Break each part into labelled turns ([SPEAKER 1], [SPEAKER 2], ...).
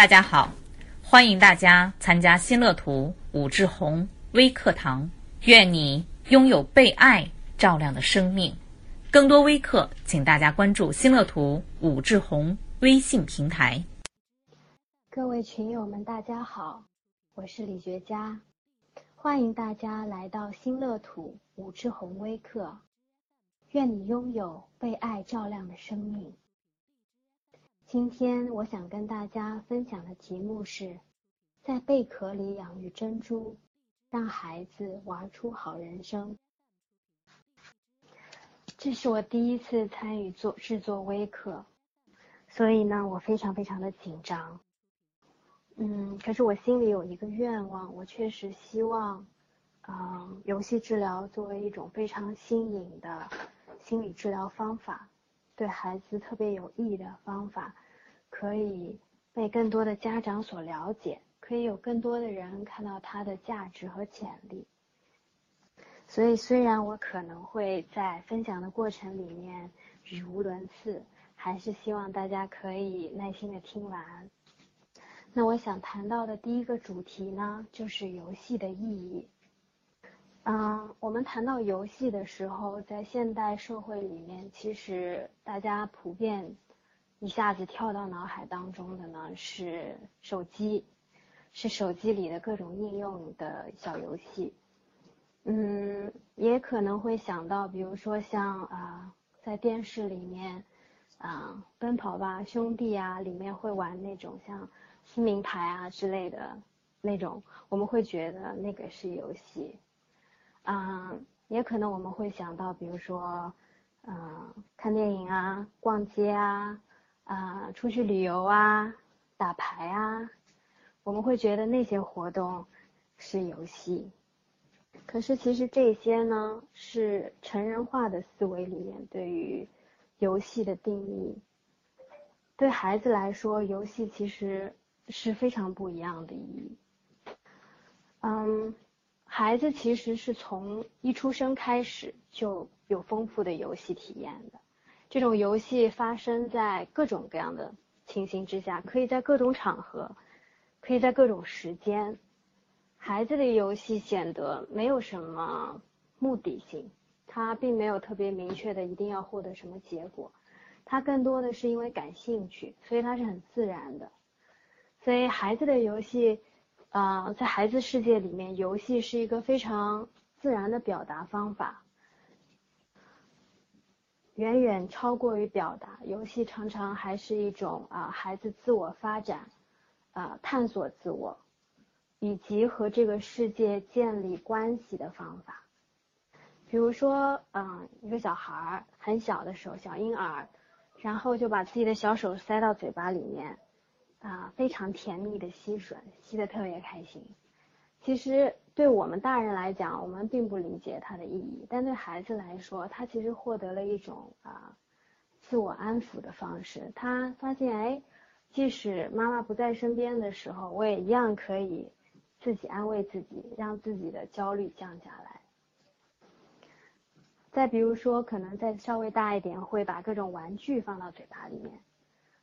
[SPEAKER 1] 大家好，欢迎大家参加新乐图武志红微课堂。愿你拥有被爱照亮的生命。更多微课，请大家关注新乐图武志红微信平台。
[SPEAKER 2] 各位群友们，大家好，我是李学佳，欢迎大家来到新乐土武志红微课。愿你拥有被爱照亮的生命。今天我想跟大家分享的题目是，在贝壳里养育珍珠，让孩子玩出好人生。这是我第一次参与做制作微课，所以呢，我非常非常的紧张。嗯，可是我心里有一个愿望，我确实希望，嗯，游戏治疗作为一种非常新颖的心理治疗方法。对孩子特别有益的方法，可以被更多的家长所了解，可以有更多的人看到它的价值和潜力。所以，虽然我可能会在分享的过程里面语无伦次，还是希望大家可以耐心的听完。那我想谈到的第一个主题呢，就是游戏的意义。嗯，我们谈到游戏的时候，在现代社会里面，其实大家普遍一下子跳到脑海当中的呢是手机，是手机里的各种应用的小游戏。嗯，也可能会想到，比如说像啊，在电视里面啊，《奔跑吧兄弟》啊，里面会玩那种像撕名牌啊之类的那种，我们会觉得那个是游戏。啊，也可能我们会想到，比如说，嗯，看电影啊，逛街啊，啊，出去旅游啊，打牌啊，我们会觉得那些活动是游戏。可是其实这些呢，是成人化的思维里面对于游戏的定义。对孩子来说，游戏其实是非常不一样的意义。嗯。孩子其实是从一出生开始就有丰富的游戏体验的，这种游戏发生在各种各样的情形之下，可以在各种场合，可以在各种时间。孩子的游戏显得没有什么目的性，他并没有特别明确的一定要获得什么结果，他更多的是因为感兴趣，所以他是很自然的。所以孩子的游戏。啊，在孩子世界里面，游戏是一个非常自然的表达方法，远远超过于表达。游戏常常还是一种啊，孩子自我发展、啊探索自我，以及和这个世界建立关系的方法。比如说，嗯，一个小孩儿很小的时候，小婴儿，然后就把自己的小手塞到嘴巴里面。啊，非常甜蜜的吸吮，吸的特别开心。其实对我们大人来讲，我们并不理解它的意义，但对孩子来说，他其实获得了一种啊自我安抚的方式。他发现，哎，即使妈妈不在身边的时候，我也一样可以自己安慰自己，让自己的焦虑降下来。再比如说，可能再稍微大一点，会把各种玩具放到嘴巴里面。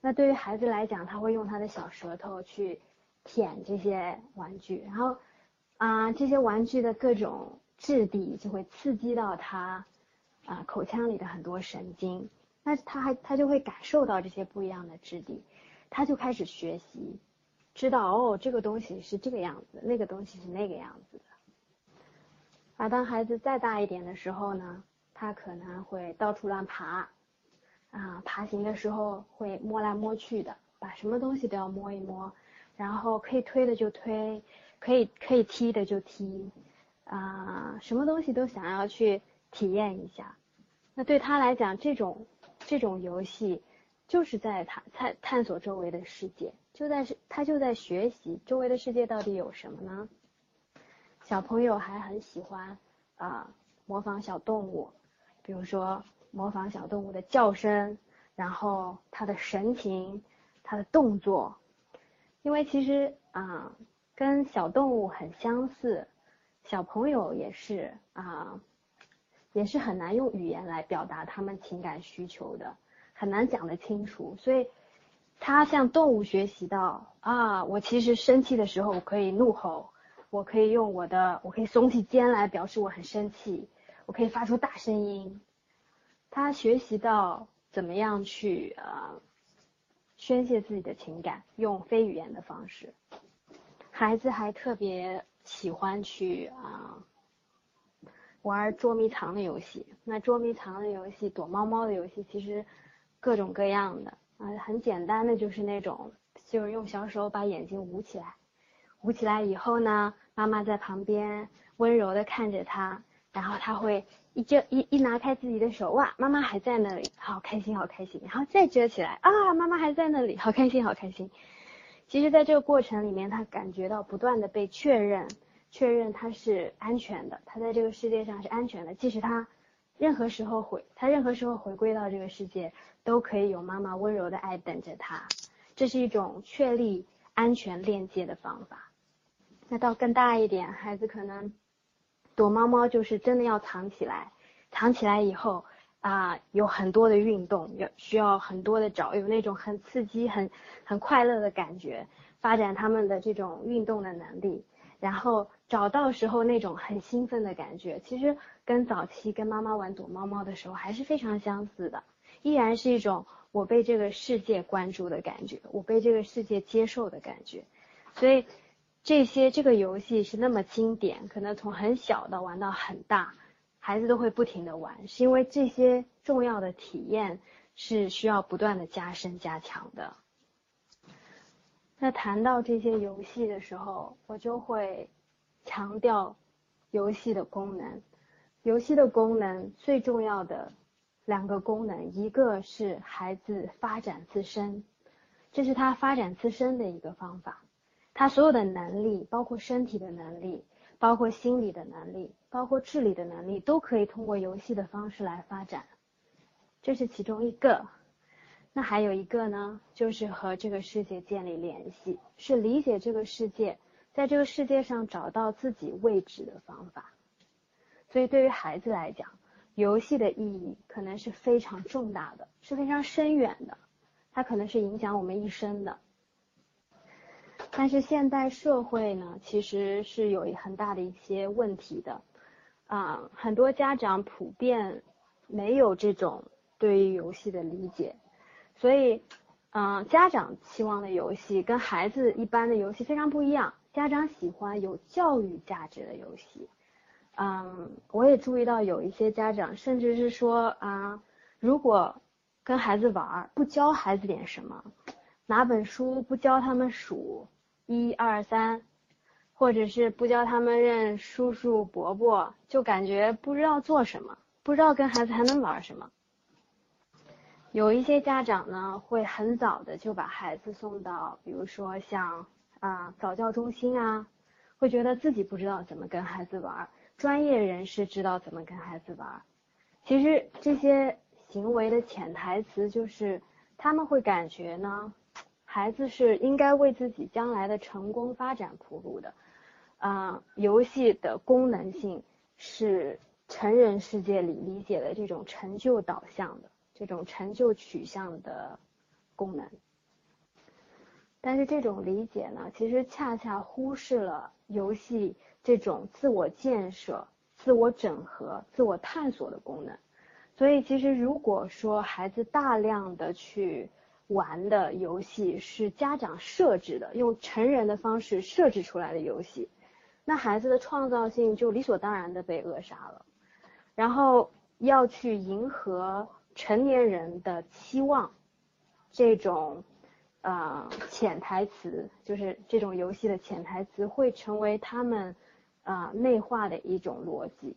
[SPEAKER 2] 那对于孩子来讲，他会用他的小舌头去舔这些玩具，然后啊，这些玩具的各种质地就会刺激到他啊口腔里的很多神经，那他还他就会感受到这些不一样的质地，他就开始学习，知道哦这个东西是这个样子，那个东西是那个样子的。而当孩子再大一点的时候呢，他可能会到处乱爬。啊，爬行的时候会摸来摸去的，把什么东西都要摸一摸，然后可以推的就推，可以可以踢的就踢，啊，什么东西都想要去体验一下。那对他来讲，这种这种游戏就是在他探探索周围的世界，就在是他就在学习周围的世界到底有什么呢？小朋友还很喜欢啊模仿小动物，比如说。模仿小动物的叫声，然后它的神情、它的动作，因为其实啊，跟小动物很相似，小朋友也是啊，也是很难用语言来表达他们情感需求的，很难讲得清楚。所以，他向动物学习到啊，我其实生气的时候我可以怒吼，我可以用我的，我可以耸起肩来表示我很生气，我可以发出大声音。他学习到怎么样去啊宣泄自己的情感，用非语言的方式。孩子还特别喜欢去啊玩捉迷藏的游戏。那捉迷藏的游戏、躲猫猫的游戏，其实各种各样的。啊，很简单的就是那种，就是用小手把眼睛捂起来，捂起来以后呢，妈妈在旁边温柔的看着他，然后他会一遮一一拿开自己的手，哇，妈妈还在那里，好开心好开心，然后再遮起来，啊，妈妈还在那里，好开心好开心。其实，在这个过程里面，他感觉到不断的被确认，确认他是安全的，他在这个世界上是安全的，即使他。任何时候回，他任何时候回归到这个世界，都可以有妈妈温柔的爱等着他。这是一种确立安全链接的方法。那到更大一点，孩子可能躲猫猫就是真的要藏起来，藏起来以后啊，有很多的运动，要需要很多的找，有那种很刺激、很很快乐的感觉，发展他们的这种运动的能力。然后找到时候那种很兴奋的感觉，其实跟早期跟妈妈玩躲猫猫的时候还是非常相似的，依然是一种我被这个世界关注的感觉，我被这个世界接受的感觉。所以这些这个游戏是那么经典，可能从很小的玩到很大，孩子都会不停的玩，是因为这些重要的体验是需要不断的加深加强的。那谈到这些游戏的时候，我就会强调游戏的功能。游戏的功能最重要的两个功能，一个是孩子发展自身，这是他发展自身的一个方法。他所有的能力，包括身体的能力，包括心理的能力，包括智力的能力，都可以通过游戏的方式来发展。这是其中一个。那还有一个呢，就是和这个世界建立联系，是理解这个世界，在这个世界上找到自己位置的方法。所以对于孩子来讲，游戏的意义可能是非常重大的，是非常深远的，它可能是影响我们一生的。但是现代社会呢，其实是有很大的一些问题的，啊，很多家长普遍没有这种对于游戏的理解。所以，嗯，家长期望的游戏跟孩子一般的游戏非常不一样。家长喜欢有教育价值的游戏，嗯，我也注意到有一些家长甚至是说啊，如果跟孩子玩不教孩子点什么，拿本书不教他们数一二三，或者是不教他们认叔叔伯伯，就感觉不知道做什么，不知道跟孩子还能玩什么。有一些家长呢，会很早的就把孩子送到，比如说像啊早教中心啊，会觉得自己不知道怎么跟孩子玩，专业人士知道怎么跟孩子玩。其实这些行为的潜台词就是，他们会感觉呢，孩子是应该为自己将来的成功发展铺路的，啊，游戏的功能性是成人世界里理解的这种成就导向的。这种成就取向的功能，但是这种理解呢，其实恰恰忽视了游戏这种自我建设、自我整合、自我探索的功能。所以，其实如果说孩子大量的去玩的游戏是家长设置的，用成人的方式设置出来的游戏，那孩子的创造性就理所当然的被扼杀了。然后要去迎合。成年人的期望，这种呃潜台词，就是这种游戏的潜台词，会成为他们啊内化的一种逻辑。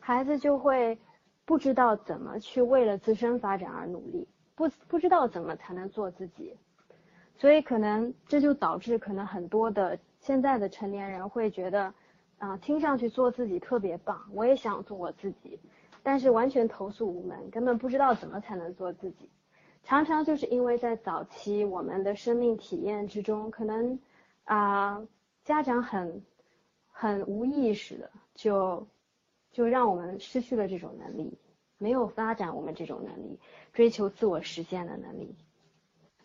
[SPEAKER 2] 孩子就会不知道怎么去为了自身发展而努力，不不知道怎么才能做自己，所以可能这就导致可能很多的现在的成年人会觉得啊听上去做自己特别棒，我也想做我自己。但是完全投诉无门，根本不知道怎么才能做自己。常常就是因为在早期我们的生命体验之中，可能啊家长很很无意识的就就让我们失去了这种能力，没有发展我们这种能力，追求自我实现的能力。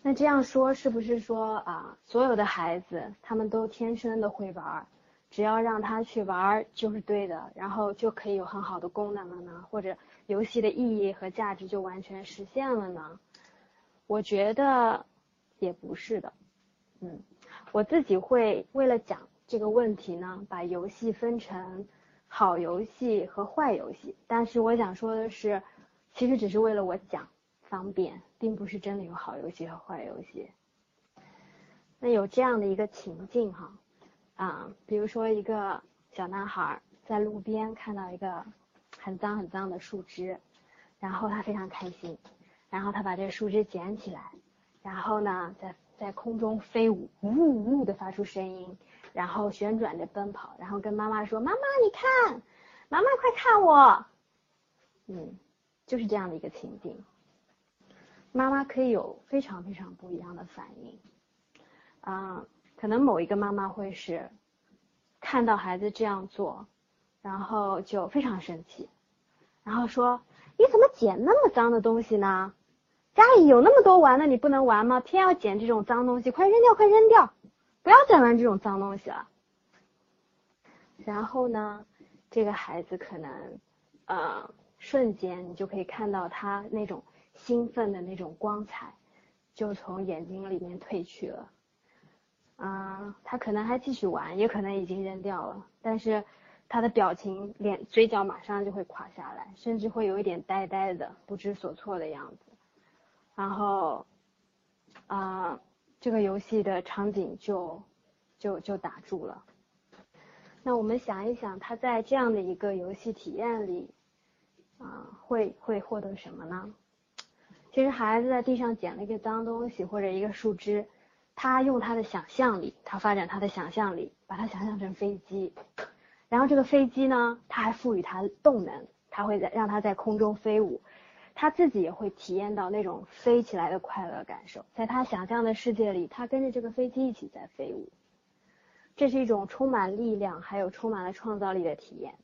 [SPEAKER 2] 那这样说是不是说啊，所有的孩子他们都天生的会玩儿，只要让他去玩儿就是对的，然后就可以有很好的功能了呢？或者游戏的意义和价值就完全实现了呢？我觉得也不是的。嗯，我自己会为了讲这个问题呢，把游戏分成好游戏和坏游戏。但是我想说的是，其实只是为了我讲方便。并不是真的有好游戏和坏游戏。那有这样的一个情境哈，啊，比如说一个小男孩在路边看到一个很脏很脏的树枝，然后他非常开心，然后他把这个树枝捡起来，然后呢在在空中飞舞，呜呜呜的发出声音，然后旋转着奔跑，然后跟妈妈说：“妈妈你看，妈妈快看我。”嗯，就是这样的一个情境。妈妈可以有非常非常不一样的反应，啊，可能某一个妈妈会是看到孩子这样做，然后就非常生气，然后说：“你怎么捡那么脏的东西呢？家里有那么多玩的，你不能玩吗？偏要捡这种脏东西，快扔掉，快扔掉，不要再玩这种脏东西了。”然后呢，这个孩子可能，呃，瞬间你就可以看到他那种。兴奋的那种光彩就从眼睛里面褪去了，啊，他可能还继续玩，也可能已经扔掉了，但是他的表情、脸、嘴角马上就会垮下来，甚至会有一点呆呆的、不知所措的样子，然后，啊，这个游戏的场景就就就打住了。那我们想一想，他在这样的一个游戏体验里，啊，会会获得什么呢？其实孩子在地上捡了一个脏东西或者一个树枝，他用他的想象力，他发展他的想象力，把它想象成飞机，然后这个飞机呢，他还赋予它动能，他会在让它在空中飞舞，他自己也会体验到那种飞起来的快乐感受，在他想象的世界里，他跟着这个飞机一起在飞舞，这是一种充满力量还有充满了创造力的体验。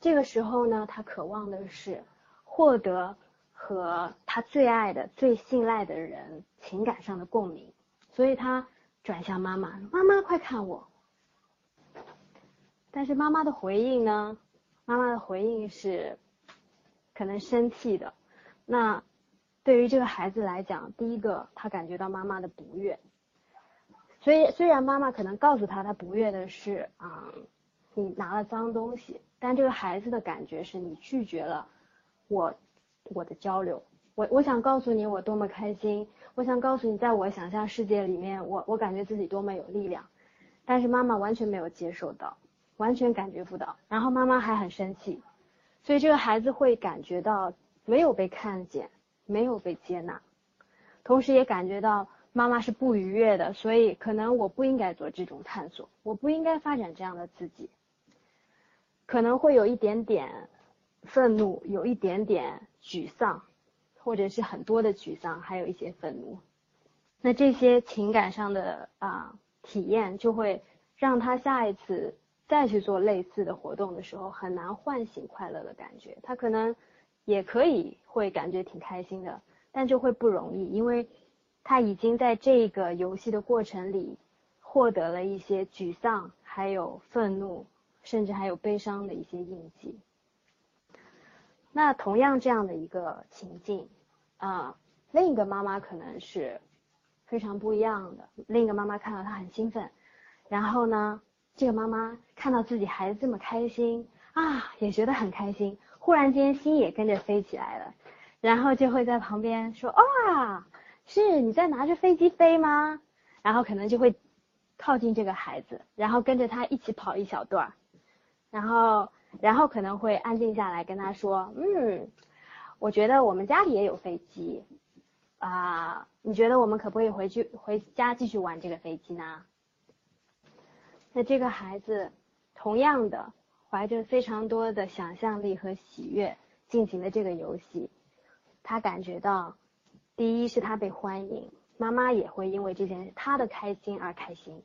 [SPEAKER 2] 这个时候呢，他渴望的是获得。和他最爱的、最信赖的人情感上的共鸣，所以他转向妈妈：“妈妈，快看我。”但是妈妈的回应呢？妈妈的回应是可能生气的。那对于这个孩子来讲，第一个他感觉到妈妈的不悦。所以虽然妈妈可能告诉他，他不悦的是啊，你拿了脏东西，但这个孩子的感觉是你拒绝了我。我的交流，我我想告诉你我多么开心，我想告诉你，在我想象世界里面，我我感觉自己多么有力量，但是妈妈完全没有接受到，完全感觉不到，然后妈妈还很生气，所以这个孩子会感觉到没有被看见，没有被接纳，同时也感觉到妈妈是不愉悦的，所以可能我不应该做这种探索，我不应该发展这样的自己，可能会有一点点愤怒，有一点点。沮丧，或者是很多的沮丧，还有一些愤怒，那这些情感上的啊体验，就会让他下一次再去做类似的活动的时候，很难唤醒快乐的感觉。他可能也可以会感觉挺开心的，但就会不容易，因为他已经在这个游戏的过程里获得了一些沮丧，还有愤怒，甚至还有悲伤的一些印记。那同样这样的一个情境，啊，另一个妈妈可能是非常不一样的。另一个妈妈看到他很兴奋，然后呢，这个妈妈看到自己孩子这么开心啊，也觉得很开心，忽然间心也跟着飞起来了，然后就会在旁边说：“哇，是你在拿着飞机飞吗？”然后可能就会靠近这个孩子，然后跟着他一起跑一小段，然后。然后可能会安静下来跟他说：“嗯，我觉得我们家里也有飞机，啊，你觉得我们可不可以回去回家继续玩这个飞机呢？”那这个孩子同样的怀着非常多的想象力和喜悦进行的这个游戏，他感觉到，第一是他被欢迎，妈妈也会因为这件他的开心而开心，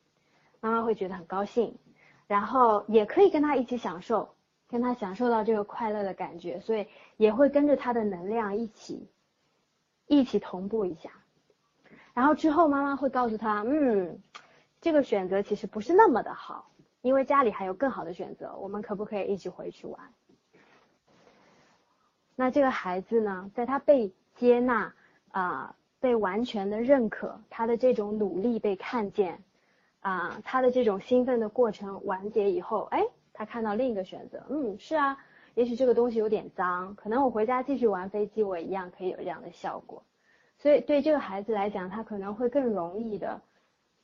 [SPEAKER 2] 妈妈会觉得很高兴，然后也可以跟他一起享受。跟他享受到这个快乐的感觉，所以也会跟着他的能量一起，一起同步一下。然后之后妈妈会告诉他，嗯，这个选择其实不是那么的好，因为家里还有更好的选择，我们可不可以一起回去玩？那这个孩子呢，在他被接纳啊，被完全的认可，他的这种努力被看见，啊，他的这种兴奋的过程完结以后，哎，他看到另一个选择，嗯，是啊，也许这个东西有点脏，可能我回家继续玩飞机，我一样可以有这样的效果。所以对这个孩子来讲，他可能会更容易的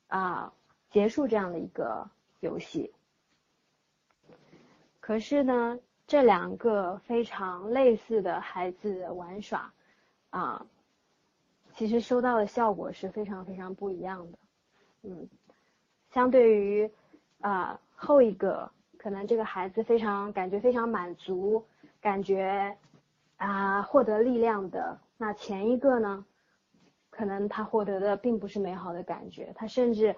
[SPEAKER 2] 啊结束这样的一个游戏。可是呢，这两个非常类似的孩子玩耍啊，其实收到的效果是非常非常不一样的。嗯，相对于啊后一个，可能这个孩子非常感觉非常满足，感觉啊获得力量的，那前一个呢？可能他获得的并不是美好的感觉，他甚至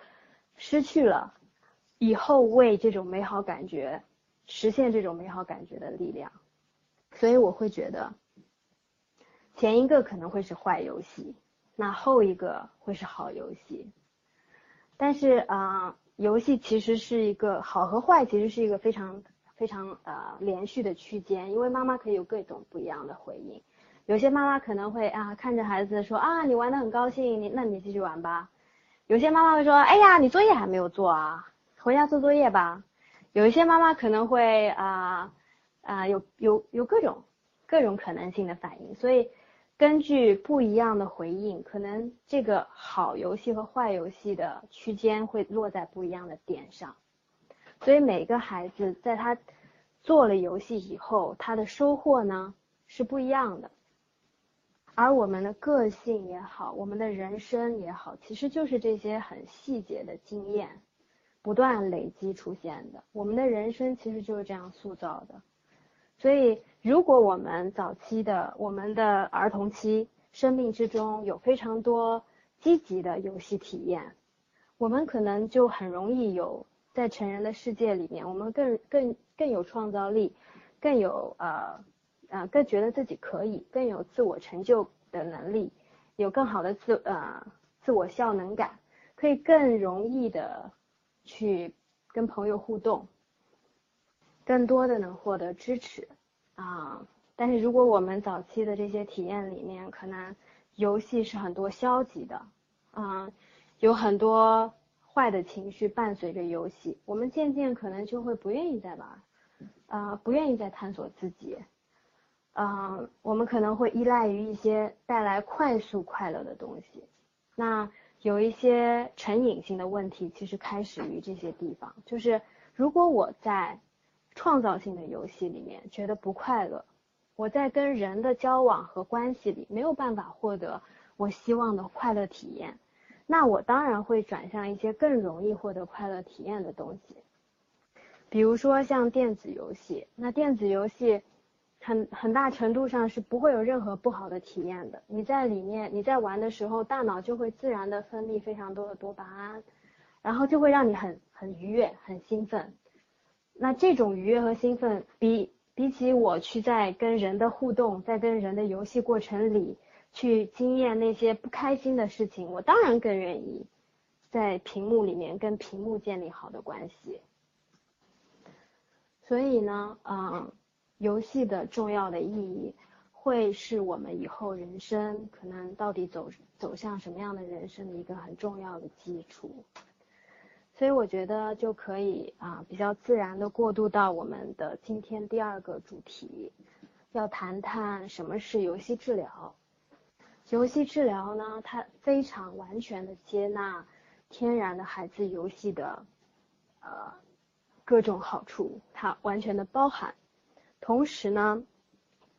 [SPEAKER 2] 失去了以后为这种美好感觉实现这种美好感觉的力量。所以我会觉得，前一个可能会是坏游戏，那后一个会是好游戏。但是啊，游戏其实是一个好和坏，其实是一个非常非常呃连续的区间，因为妈妈可以有各种不一样的回应。有些妈妈可能会啊看着孩子说啊你玩的很高兴你那你继续玩吧，有些妈妈会说哎呀你作业还没有做啊回家做作业吧，有一些妈妈可能会啊啊有有有各种各种可能性的反应，所以根据不一样的回应，可能这个好游戏和坏游戏的区间会落在不一样的点上，所以每个孩子在他做了游戏以后，他的收获呢是不一样的。而我们的个性也好，我们的人生也好，其实就是这些很细节的经验，不断累积出现的。我们的人生其实就是这样塑造的。所以，如果我们早期的我们的儿童期生命之中有非常多积极的游戏体验，我们可能就很容易有在成人的世界里面，我们更更更有创造力，更有呃。啊，更觉得自己可以，更有自我成就的能力，有更好的自呃自我效能感，可以更容易的去跟朋友互动，更多的能获得支持啊。但是如果我们早期的这些体验里面，可能游戏是很多消极的啊，有很多坏的情绪伴随着游戏，我们渐渐可能就会不愿意再玩，啊，不愿意再探索自己。嗯，我们可能会依赖于一些带来快速快乐的东西，那有一些成瘾性的问题，其实开始于这些地方。就是如果我在创造性的游戏里面觉得不快乐，我在跟人的交往和关系里没有办法获得我希望的快乐体验，那我当然会转向一些更容易获得快乐体验的东西，比如说像电子游戏。那电子游戏。很很大程度上是不会有任何不好的体验的。你在里面，你在玩的时候，大脑就会自然的分泌非常多的多巴胺，然后就会让你很很愉悦、很兴奋。那这种愉悦和兴奋，比比起我去在跟人的互动，在跟人的游戏过程里去经验那些不开心的事情，我当然更愿意在屏幕里面跟屏幕建立好的关系。所以呢，嗯。游戏的重要的意义，会是我们以后人生可能到底走走向什么样的人生的一个很重要的基础。所以我觉得就可以啊，比较自然的过渡到我们的今天第二个主题，要谈谈什么是游戏治疗。游戏治疗呢，它非常完全的接纳天然的孩子游戏的呃各种好处，它完全的包含。同时呢，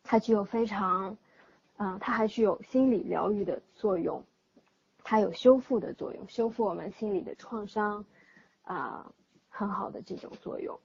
[SPEAKER 2] 它具有非常，嗯，它还具有心理疗愈的作用，它有修复的作用，修复我们心理的创伤，啊，很好的这种作用。